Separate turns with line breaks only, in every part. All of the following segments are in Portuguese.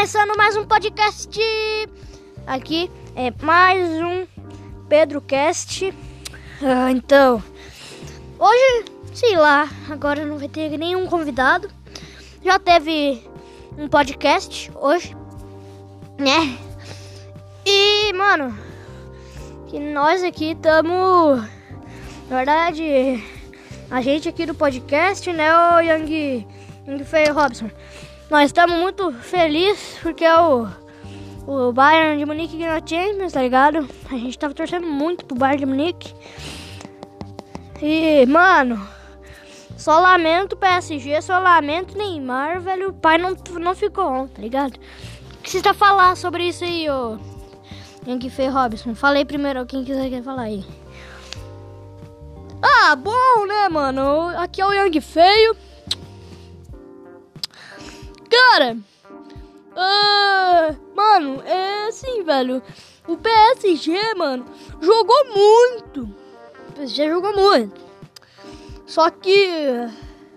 começando mais um podcast. Aqui é mais um PedroCast. Ah, então, hoje, sei lá, agora não vai ter nenhum convidado. Já teve um podcast hoje, né? E, mano, que nós aqui estamos. Na verdade, a gente aqui do podcast, né, o Young Fei Robson. Nós estamos muito felizes porque o, o Bayern de Munique ganhou a Champions, tá ligado? A gente tava torcendo muito pro Bayern de Munique. E, mano, só lamento PSG, só lamento Neymar, velho. O pai não, não ficou on, tá ligado? O que tá falando sobre isso aí, ô? Young Fei Robson? Falei primeiro, quem quiser quer falar aí. Ah, bom, né, mano? Aqui é o Young Feio. Cara, uh, mano, é assim, velho. O PSG, mano, jogou muito. O PSG jogou muito. Só que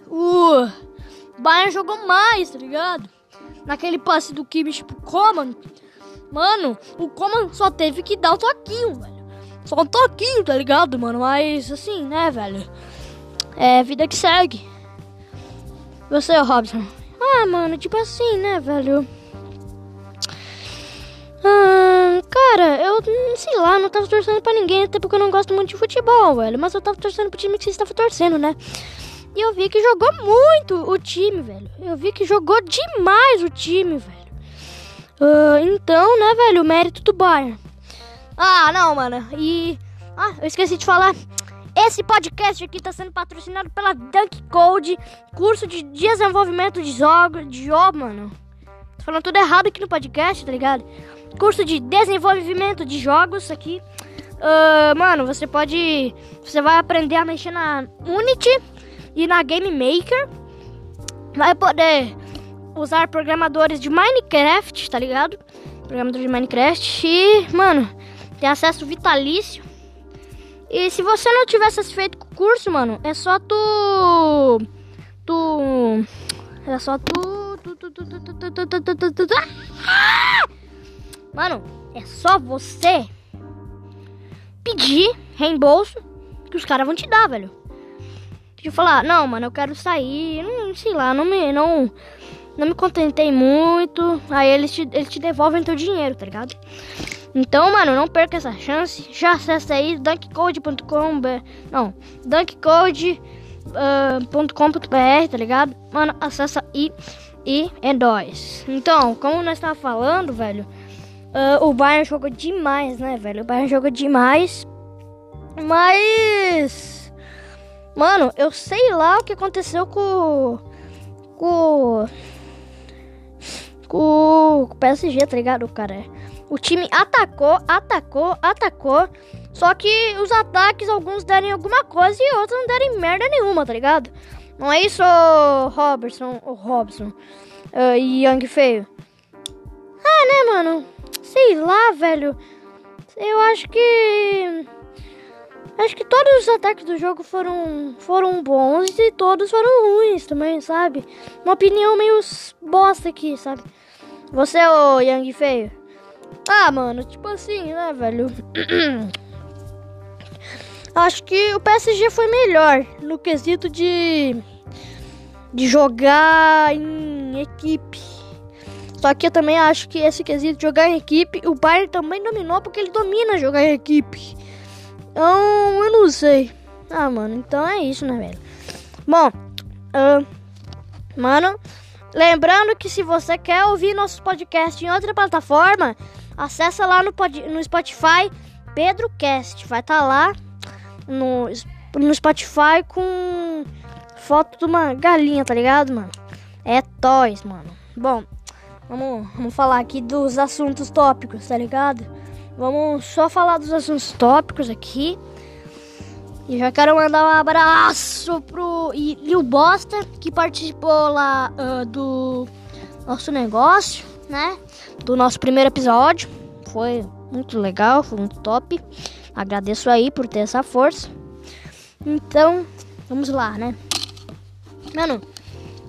o Bayern jogou mais, tá ligado? Naquele passe do Kimmich pro Coman. Mano, o Coman só teve que dar o toquinho, velho. Só um toquinho, tá ligado, mano? Mas assim, né, velho? É vida que segue. Você, Robson? Ah, mano, tipo assim, né, velho? Ah, cara, eu sei lá, não tava torcendo pra ninguém, até porque eu não gosto muito de futebol, velho. Mas eu tava torcendo pro time que você estava torcendo, né? E eu vi que jogou muito o time, velho. Eu vi que jogou demais o time, velho. Uh, então, né, velho, o mérito do Bayern. Ah, não, mano. E. Ah, eu esqueci de falar. Esse podcast aqui tá sendo patrocinado pela Dunk Code, curso de desenvolvimento de jogos. De jogo, mano. Tô falando tudo errado aqui no podcast, tá ligado? Curso de desenvolvimento de jogos aqui. Uh, mano, você pode. Você vai aprender a mexer na Unity e na Game Maker. Vai poder usar programadores de Minecraft, tá ligado? Programadores de Minecraft. E, mano, tem acesso vitalício e se você não tivesse feito o curso, mano, é só tu. Tu. É só tu. Mano, é só você pedir reembolso que os caras vão te dar, velho. Eu falar, não, mano, eu quero sair, não, sei lá, não me. Não, não me contentei muito. Aí eles te, eles te devolvem teu dinheiro, tá ligado? Então, mano, não perca essa chance. Já acessa aí dunkcode.com, não, dunkcode.com.br, uh, tá ligado? Mano, acessa aí e é nóis. Então, como nós tava falando, velho, uh, o Bayern jogou demais, né, velho? O Bayern jogou demais. Mas, mano, eu sei lá o que aconteceu com com com o PSG, tá ligado, cara? O time atacou, atacou, atacou. Só que os ataques, alguns derem alguma coisa e outros não derem merda nenhuma, tá ligado? Não é isso, Robertson, o Robson uh, Young Feio? Ah, né, mano? Sei lá, velho. Eu acho que. Acho que todos os ataques do jogo foram, foram bons e todos foram ruins também, sabe? Uma opinião meio bosta aqui, sabe? Você, ô Young Feio? Ah, mano, tipo assim, né, velho? Acho que o PSG foi melhor no quesito de de jogar em equipe. Só que eu também acho que esse quesito de jogar em equipe, o Bayern também dominou porque ele domina jogar em equipe. Então, eu não sei. Ah, mano, então é isso, né, velho? Bom, uh, mano, lembrando que se você quer ouvir nossos podcasts em outra plataforma, Acessa lá no, no Spotify PedroCast. Vai estar tá lá no, no Spotify com foto de uma galinha, tá ligado, mano? É toys, mano. Bom, vamos, vamos falar aqui dos assuntos tópicos, tá ligado? Vamos só falar dos assuntos tópicos aqui. E já quero mandar um abraço pro o Bosta, que participou lá uh, do nosso negócio, né? do nosso primeiro episódio. Foi muito legal, foi muito top. Agradeço aí por ter essa força. Então, vamos lá, né? Mano,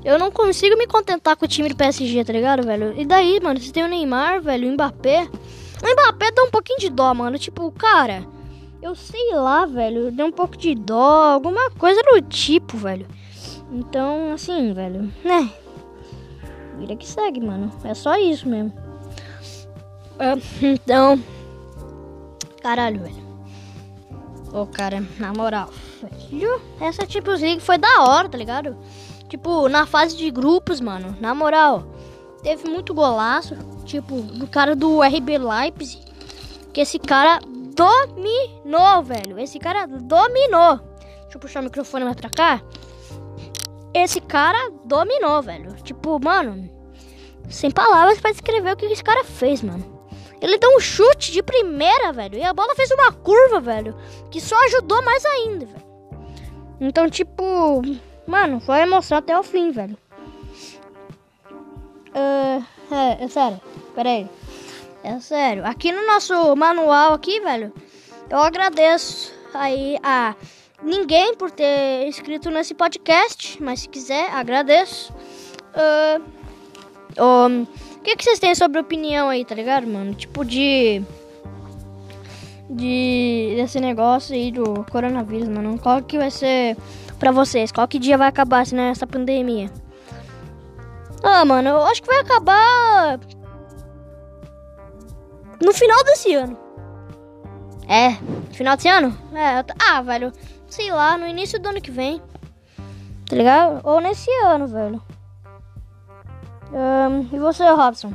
Eu não consigo me contentar com o time do PSG, tá ligado, velho? E daí, mano, você tem o Neymar, velho, o Mbappé. O Mbappé dá um pouquinho de dó, mano. Tipo, cara, eu sei lá, velho, dá um pouco de dó, alguma coisa do tipo, velho. Então, assim, velho, né? Vira que segue, mano. É só isso mesmo. É, então. Caralho, velho. Ô, cara, na moral, velho, essa Champions League foi da hora, tá ligado? Tipo, na fase de grupos, mano, na moral, teve muito golaço. Tipo, do cara do RB Leipzig. Que esse cara dominou, velho. Esse cara dominou. Deixa eu puxar o microfone mais pra cá. Esse cara dominou, velho. Tipo, mano, sem palavras para descrever o que esse cara fez, mano. Ele deu um chute de primeira, velho. E a bola fez uma curva, velho. Que só ajudou mais ainda, velho. Então, tipo, mano, foi emoção até o fim, velho. Uh, é, é sério. Pera aí. É sério. Aqui no nosso manual aqui, velho, eu agradeço aí a ninguém por ter escrito nesse podcast, mas se quiser, agradeço. Uh, um, o que, que vocês têm sobre opinião aí, tá ligado, mano? Tipo de. De. Desse negócio aí do coronavírus, mano. Qual que vai ser pra vocês? Qual que dia vai acabar assim, nessa pandemia? Ah, mano, eu acho que vai acabar. No final desse ano. É, final desse ano? É, ah, velho, sei lá, no início do ano que vem. Tá ligado? Ou nesse ano, velho. Um, e você, Robson?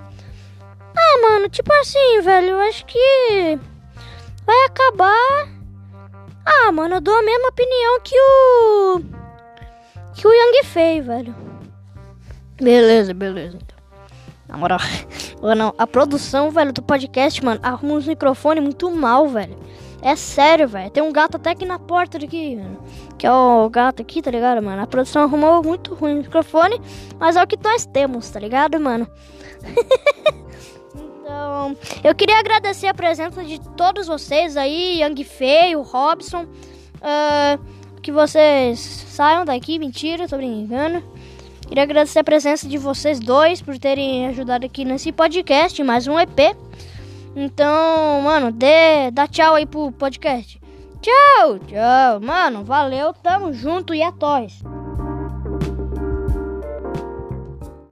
Ah, mano, tipo assim, velho, eu acho que vai acabar. Ah, mano, eu dou a mesma opinião que o. que o Young Fei, velho. Beleza, beleza. Então. Na moral, a produção, velho, do podcast, mano, arruma uns microfones muito mal, velho. É sério, velho. Tem um gato até aqui na porta daqui, mano. Que é o gato aqui, tá ligado, mano? A produção arrumou muito ruim o microfone, mas é o que nós temos, tá ligado, mano? então, eu queria agradecer a presença de todos vocês aí, Young Fei, o Robson. Uh, que vocês saiam daqui, mentira, tô brincando. Queria agradecer a presença de vocês dois por terem ajudado aqui nesse podcast, mais um EP. Então, mano, dê, dá tchau aí pro podcast. Tchau, tchau. Mano, valeu, tamo junto e é toys.